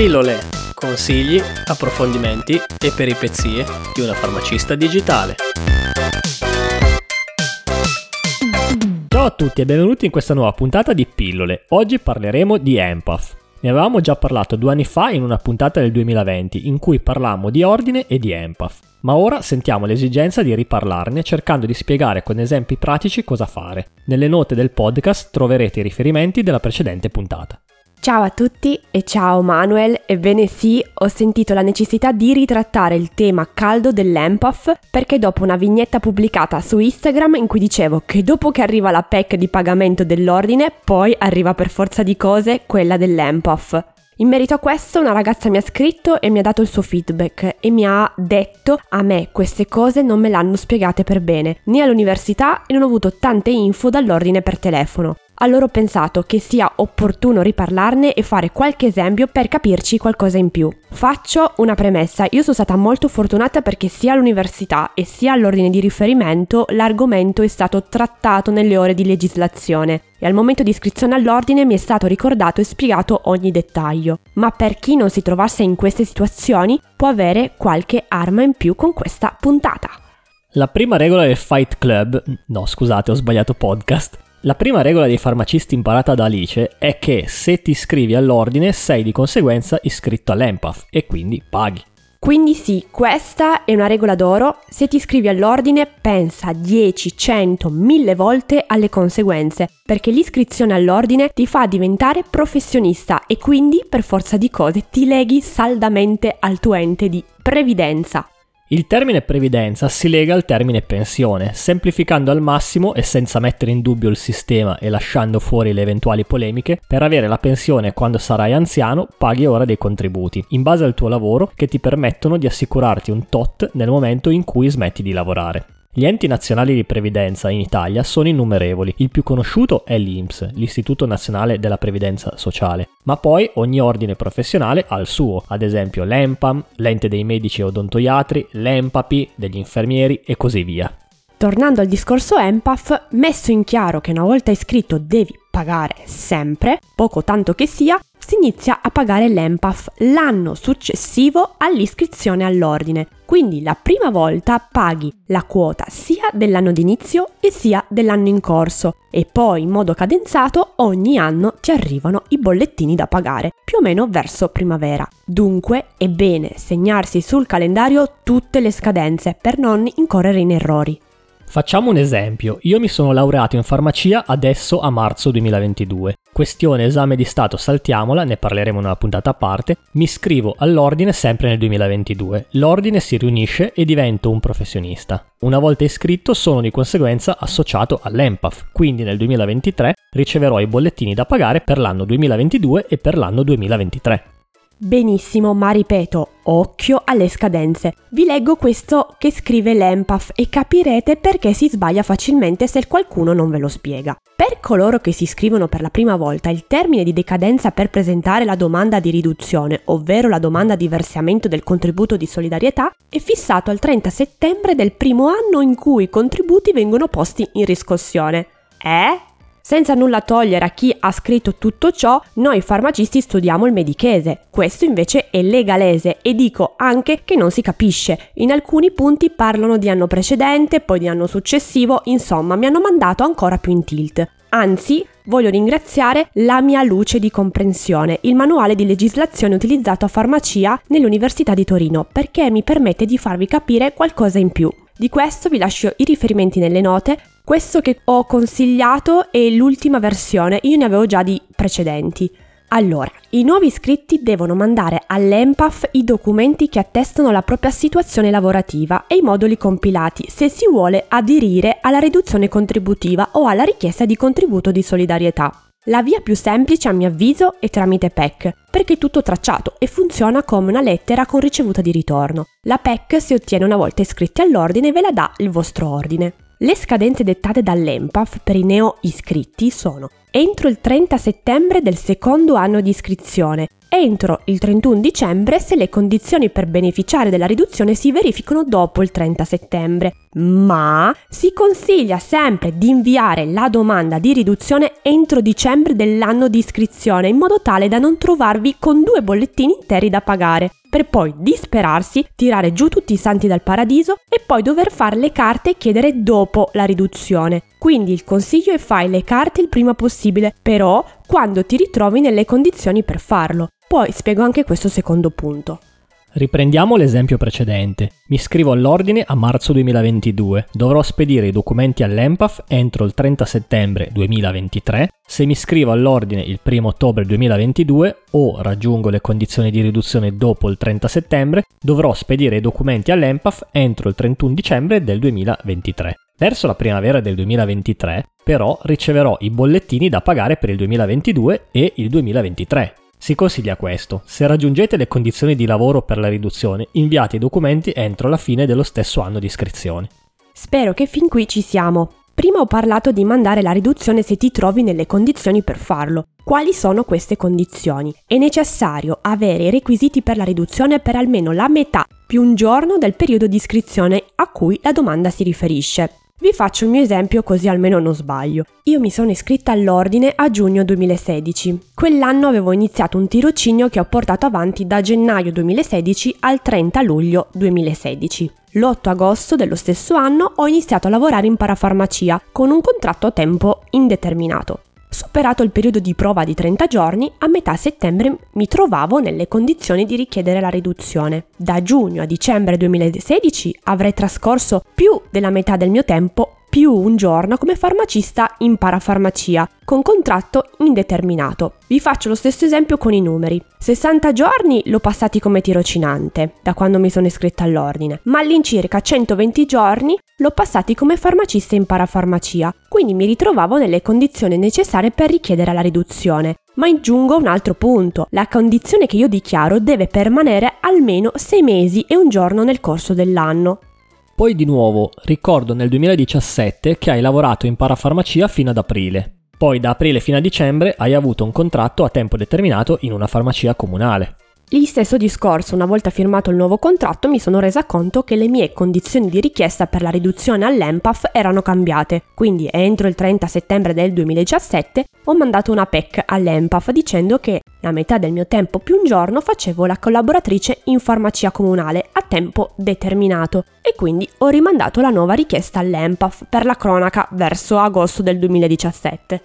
Pillole, consigli, approfondimenti e peripezie di una farmacista digitale. Ciao a tutti e benvenuti in questa nuova puntata di Pillole. Oggi parleremo di Empath. Ne avevamo già parlato due anni fa in una puntata del 2020 in cui parlammo di ordine e di empath, ma ora sentiamo l'esigenza di riparlarne cercando di spiegare con esempi pratici cosa fare. Nelle note del podcast troverete i riferimenti della precedente puntata. Ciao a tutti e ciao Manuel, ebbene sì, ho sentito la necessità di ritrattare il tema caldo dell'Empath perché dopo una vignetta pubblicata su Instagram in cui dicevo che dopo che arriva la PEC di pagamento dell'ordine, poi arriva per forza di cose quella dell'Empath. In merito a questo una ragazza mi ha scritto e mi ha dato il suo feedback e mi ha detto a me queste cose non me l'hanno spiegate per bene, né all'università e non ho avuto tante info dall'ordine per telefono allora ho pensato che sia opportuno riparlarne e fare qualche esempio per capirci qualcosa in più. Faccio una premessa, io sono stata molto fortunata perché sia all'università e sia all'ordine di riferimento l'argomento è stato trattato nelle ore di legislazione e al momento di iscrizione all'ordine mi è stato ricordato e spiegato ogni dettaglio. Ma per chi non si trovasse in queste situazioni può avere qualche arma in più con questa puntata. La prima regola del Fight Club, no scusate ho sbagliato podcast, la prima regola dei farmacisti imparata da Alice è che se ti iscrivi all'ordine sei di conseguenza iscritto all'Empath e quindi paghi. Quindi sì, questa è una regola d'oro. Se ti iscrivi all'ordine, pensa 10, 100, 1000 volte alle conseguenze, perché l'iscrizione all'ordine ti fa diventare professionista e quindi, per forza di cose, ti leghi saldamente al tuo ente di previdenza. Il termine previdenza si lega al termine pensione, semplificando al massimo e senza mettere in dubbio il sistema e lasciando fuori le eventuali polemiche, per avere la pensione quando sarai anziano paghi ora dei contributi, in base al tuo lavoro, che ti permettono di assicurarti un tot nel momento in cui smetti di lavorare. Gli enti nazionali di previdenza in Italia sono innumerevoli. Il più conosciuto è l'INPS, l'Istituto Nazionale della Previdenza Sociale, ma poi ogni ordine professionale ha il suo, ad esempio l'EMPAM, l'ente dei medici e odontoiatri, l'EMPAPI, degli infermieri e così via. Tornando al discorso EMPAF, messo in chiaro che una volta iscritto devi pagare sempre, poco tanto che sia, si inizia a pagare l'EMPAF l'anno successivo all'iscrizione all'ordine. Quindi la prima volta paghi la quota sia dell'anno d'inizio e sia dell'anno in corso e poi in modo cadenzato ogni anno ti arrivano i bollettini da pagare, più o meno verso primavera. Dunque è bene segnarsi sul calendario tutte le scadenze per non incorrere in errori. Facciamo un esempio, io mi sono laureato in farmacia adesso a marzo 2022. Questione esame di Stato saltiamola, ne parleremo in una puntata a parte, mi iscrivo all'ordine sempre nel 2022. L'ordine si riunisce e divento un professionista. Una volta iscritto sono di conseguenza associato all'EMPAF, quindi nel 2023 riceverò i bollettini da pagare per l'anno 2022 e per l'anno 2023. Benissimo, ma ripeto, occhio alle scadenze. Vi leggo questo che scrive l'Empath e capirete perché si sbaglia facilmente se qualcuno non ve lo spiega. Per coloro che si iscrivono per la prima volta, il termine di decadenza per presentare la domanda di riduzione, ovvero la domanda di versamento del contributo di solidarietà, è fissato al 30 settembre del primo anno in cui i contributi vengono posti in riscossione. Eh? Senza nulla togliere a chi ha scritto tutto ciò, noi farmacisti studiamo il medichese, questo invece è legalese e dico anche che non si capisce. In alcuni punti parlano di anno precedente, poi di anno successivo, insomma mi hanno mandato ancora più in tilt. Anzi, voglio ringraziare la mia luce di comprensione, il manuale di legislazione utilizzato a farmacia nell'Università di Torino, perché mi permette di farvi capire qualcosa in più. Di questo vi lascio i riferimenti nelle note, questo che ho consigliato è l'ultima versione, io ne avevo già di precedenti. Allora, i nuovi iscritti devono mandare all'EMPAF i documenti che attestano la propria situazione lavorativa e i moduli compilati se si vuole aderire alla riduzione contributiva o alla richiesta di contributo di solidarietà. La via più semplice a mio avviso è tramite PEC, perché è tutto tracciato e funziona come una lettera con ricevuta di ritorno. La PEC si ottiene una volta iscritti all'ordine e ve la dà il vostro ordine. Le scadenze dettate dall'EMPAF per i neo iscritti sono entro il 30 settembre del secondo anno di iscrizione, entro il 31 dicembre se le condizioni per beneficiare della riduzione si verificano dopo il 30 settembre. Ma si consiglia sempre di inviare la domanda di riduzione entro dicembre dell'anno di iscrizione in modo tale da non trovarvi con due bollettini interi da pagare per poi disperarsi, tirare giù tutti i santi dal paradiso e poi dover fare le carte e chiedere dopo la riduzione. Quindi il consiglio è fai le carte il prima possibile, però quando ti ritrovi nelle condizioni per farlo. Poi spiego anche questo secondo punto. Riprendiamo l'esempio precedente. Mi iscrivo all'ordine a marzo 2022. Dovrò spedire i documenti all'EMPAF entro il 30 settembre 2023. Se mi iscrivo all'ordine il 1 ottobre 2022 o raggiungo le condizioni di riduzione dopo il 30 settembre, dovrò spedire i documenti all'EMPAF entro il 31 dicembre del 2023. Verso la primavera del 2023, però, riceverò i bollettini da pagare per il 2022 e il 2023. Si consiglia questo. Se raggiungete le condizioni di lavoro per la riduzione, inviate i documenti entro la fine dello stesso anno di iscrizione. Spero che fin qui ci siamo. Prima ho parlato di mandare la riduzione se ti trovi nelle condizioni per farlo. Quali sono queste condizioni? È necessario avere i requisiti per la riduzione per almeno la metà più un giorno del periodo di iscrizione a cui la domanda si riferisce. Vi faccio il mio esempio così almeno non sbaglio. Io mi sono iscritta all'ordine a giugno 2016. Quell'anno avevo iniziato un tirocinio che ho portato avanti da gennaio 2016 al 30 luglio 2016. L'8 agosto dello stesso anno ho iniziato a lavorare in parafarmacia con un contratto a tempo indeterminato. Superato il periodo di prova di 30 giorni, a metà settembre mi trovavo nelle condizioni di richiedere la riduzione. Da giugno a dicembre 2016 avrei trascorso più della metà del mio tempo più un giorno come farmacista in parafarmacia, con contratto indeterminato. Vi faccio lo stesso esempio con i numeri. 60 giorni l'ho passati come tirocinante, da quando mi sono iscritta all'ordine, ma all'incirca 120 giorni l'ho passati come farmacista in parafarmacia, quindi mi ritrovavo nelle condizioni necessarie per richiedere la riduzione. Ma aggiungo un altro punto, la condizione che io dichiaro deve permanere almeno 6 mesi e un giorno nel corso dell'anno. Poi di nuovo, ricordo nel 2017 che hai lavorato in parafarmacia fino ad aprile. Poi da aprile fino a dicembre hai avuto un contratto a tempo determinato in una farmacia comunale. Lì stesso discorso, una volta firmato il nuovo contratto, mi sono resa conto che le mie condizioni di richiesta per la riduzione all'EMPAF erano cambiate. Quindi entro il 30 settembre del 2017 ho mandato una PEC all'EMPAF dicendo che la metà del mio tempo più un giorno facevo la collaboratrice in farmacia comunale a tempo determinato e quindi ho rimandato la nuova richiesta all'EMPAF per la cronaca verso agosto del 2017.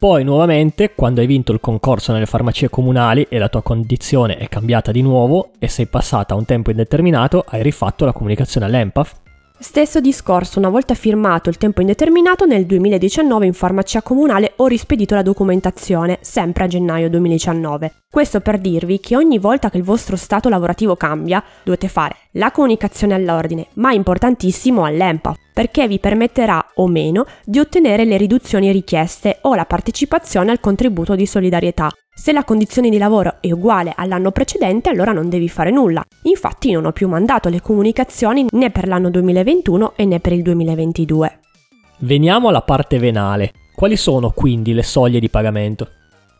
Poi nuovamente, quando hai vinto il concorso nelle farmacie comunali e la tua condizione è cambiata di nuovo e sei passata a un tempo indeterminato, hai rifatto la comunicazione all'EMPAF Stesso discorso, una volta firmato il tempo indeterminato, nel 2019 in farmacia comunale ho rispedito la documentazione, sempre a gennaio 2019. Questo per dirvi che ogni volta che il vostro stato lavorativo cambia, dovete fare la comunicazione all'ordine, ma importantissimo all'EMPA, perché vi permetterà o meno di ottenere le riduzioni richieste o la partecipazione al contributo di solidarietà. Se la condizione di lavoro è uguale all'anno precedente, allora non devi fare nulla. Infatti non ho più mandato le comunicazioni né per l'anno 2021 e né per il 2022. Veniamo alla parte venale. Quali sono quindi le soglie di pagamento?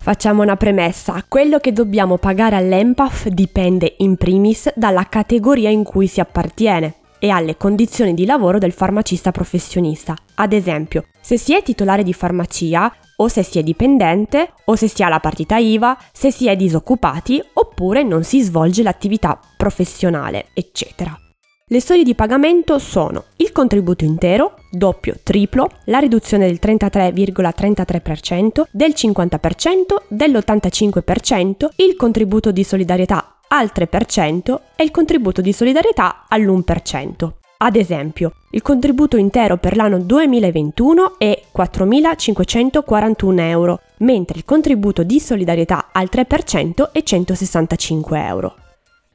Facciamo una premessa, quello che dobbiamo pagare all'EMPAF dipende in primis dalla categoria in cui si appartiene e alle condizioni di lavoro del farmacista professionista. Ad esempio, se si è titolare di farmacia, o se si è dipendente, o se si ha la partita IVA, se si è disoccupati, oppure non si svolge l'attività professionale, eccetera. Le soglie di pagamento sono il contributo intero, doppio, triplo, la riduzione del 33,33%, del 50%, dell'85%, il contributo di solidarietà al 3% e il contributo di solidarietà all'1%. Ad esempio, il contributo intero per l'anno 2021 è 4.541 euro, mentre il contributo di solidarietà al 3% è 165 euro.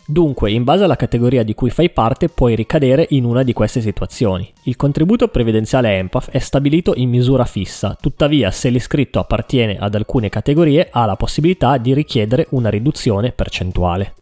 Dunque, in base alla categoria di cui fai parte, puoi ricadere in una di queste situazioni. Il contributo previdenziale EMPAF è stabilito in misura fissa, tuttavia se l'iscritto appartiene ad alcune categorie ha la possibilità di richiedere una riduzione percentuale.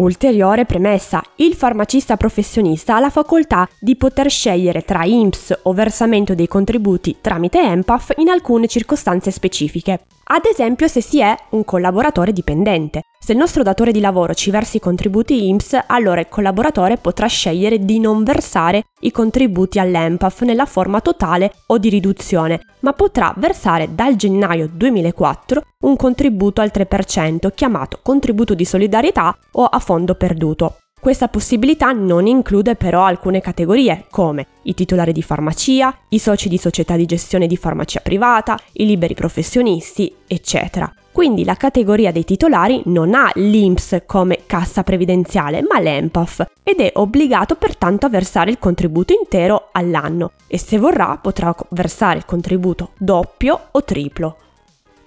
Ulteriore premessa, il farmacista professionista ha la facoltà di poter scegliere tra IMSS o versamento dei contributi tramite EMPAF in alcune circostanze specifiche. Ad esempio se si è un collaboratore dipendente. Se il nostro datore di lavoro ci versi i contributi IMSS, allora il collaboratore potrà scegliere di non versare i contributi all'EMPAF nella forma totale o di riduzione, ma potrà versare dal gennaio 2004 un contributo al 3% chiamato contributo di solidarietà o a fondo perduto. Questa possibilità non include però alcune categorie come i titolari di farmacia, i soci di società di gestione di farmacia privata, i liberi professionisti, eccetera. Quindi la categoria dei titolari non ha l'INPS come cassa previdenziale, ma l'EMPAF ed è obbligato pertanto a versare il contributo intero all'anno e se vorrà potrà versare il contributo doppio o triplo.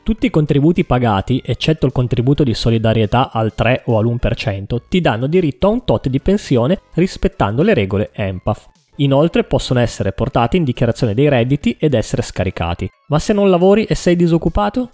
Tutti i contributi pagati, eccetto il contributo di solidarietà al 3 o all'1%, ti danno diritto a un tot di pensione rispettando le regole EMPAF. Inoltre possono essere portati in dichiarazione dei redditi ed essere scaricati. Ma se non lavori e sei disoccupato?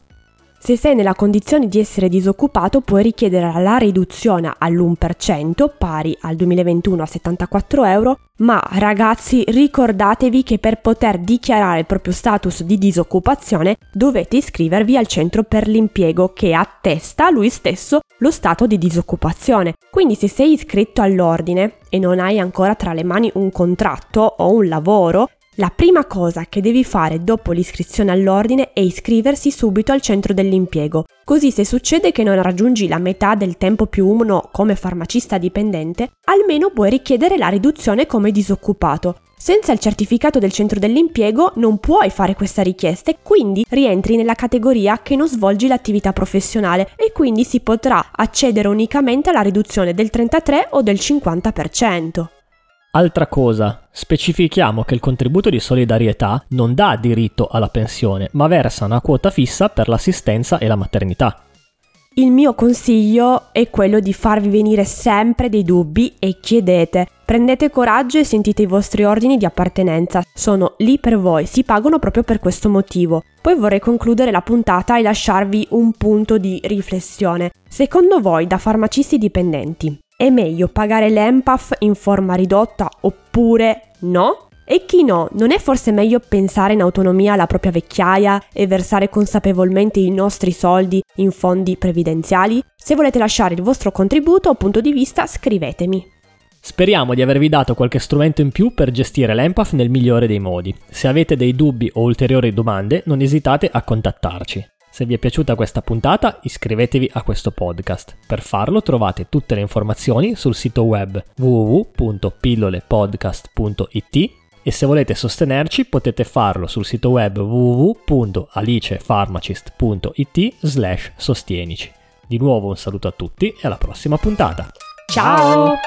Se sei nella condizione di essere disoccupato puoi richiedere la riduzione all'1% pari al 2021 a 74 euro, ma ragazzi ricordatevi che per poter dichiarare il proprio status di disoccupazione dovete iscrivervi al centro per l'impiego che attesta lui stesso lo stato di disoccupazione. Quindi se sei iscritto all'ordine e non hai ancora tra le mani un contratto o un lavoro, la prima cosa che devi fare dopo l'iscrizione all'ordine è iscriversi subito al centro dell'impiego, così se succede che non raggiungi la metà del tempo più uno come farmacista dipendente, almeno puoi richiedere la riduzione come disoccupato. Senza il certificato del centro dell'impiego non puoi fare questa richiesta e quindi rientri nella categoria che non svolgi l'attività professionale e quindi si potrà accedere unicamente alla riduzione del 33 o del 50%. Altra cosa, specifichiamo che il contributo di solidarietà non dà diritto alla pensione, ma versa una quota fissa per l'assistenza e la maternità. Il mio consiglio è quello di farvi venire sempre dei dubbi e chiedete. Prendete coraggio e sentite i vostri ordini di appartenenza, sono lì per voi, si pagano proprio per questo motivo. Poi vorrei concludere la puntata e lasciarvi un punto di riflessione. Secondo voi, da farmacisti dipendenti, è meglio pagare l'EMPAF in forma ridotta oppure no? E chi no? Non è forse meglio pensare in autonomia alla propria vecchiaia e versare consapevolmente i nostri soldi in fondi previdenziali? Se volete lasciare il vostro contributo o punto di vista, scrivetemi. Speriamo di avervi dato qualche strumento in più per gestire l'EMPAF nel migliore dei modi. Se avete dei dubbi o ulteriori domande, non esitate a contattarci. Se vi è piaciuta questa puntata iscrivetevi a questo podcast. Per farlo trovate tutte le informazioni sul sito web www.pillolepodcast.it e se volete sostenerci potete farlo sul sito web www.alicepharmacist.it slash sostienici. Di nuovo un saluto a tutti e alla prossima puntata. Ciao.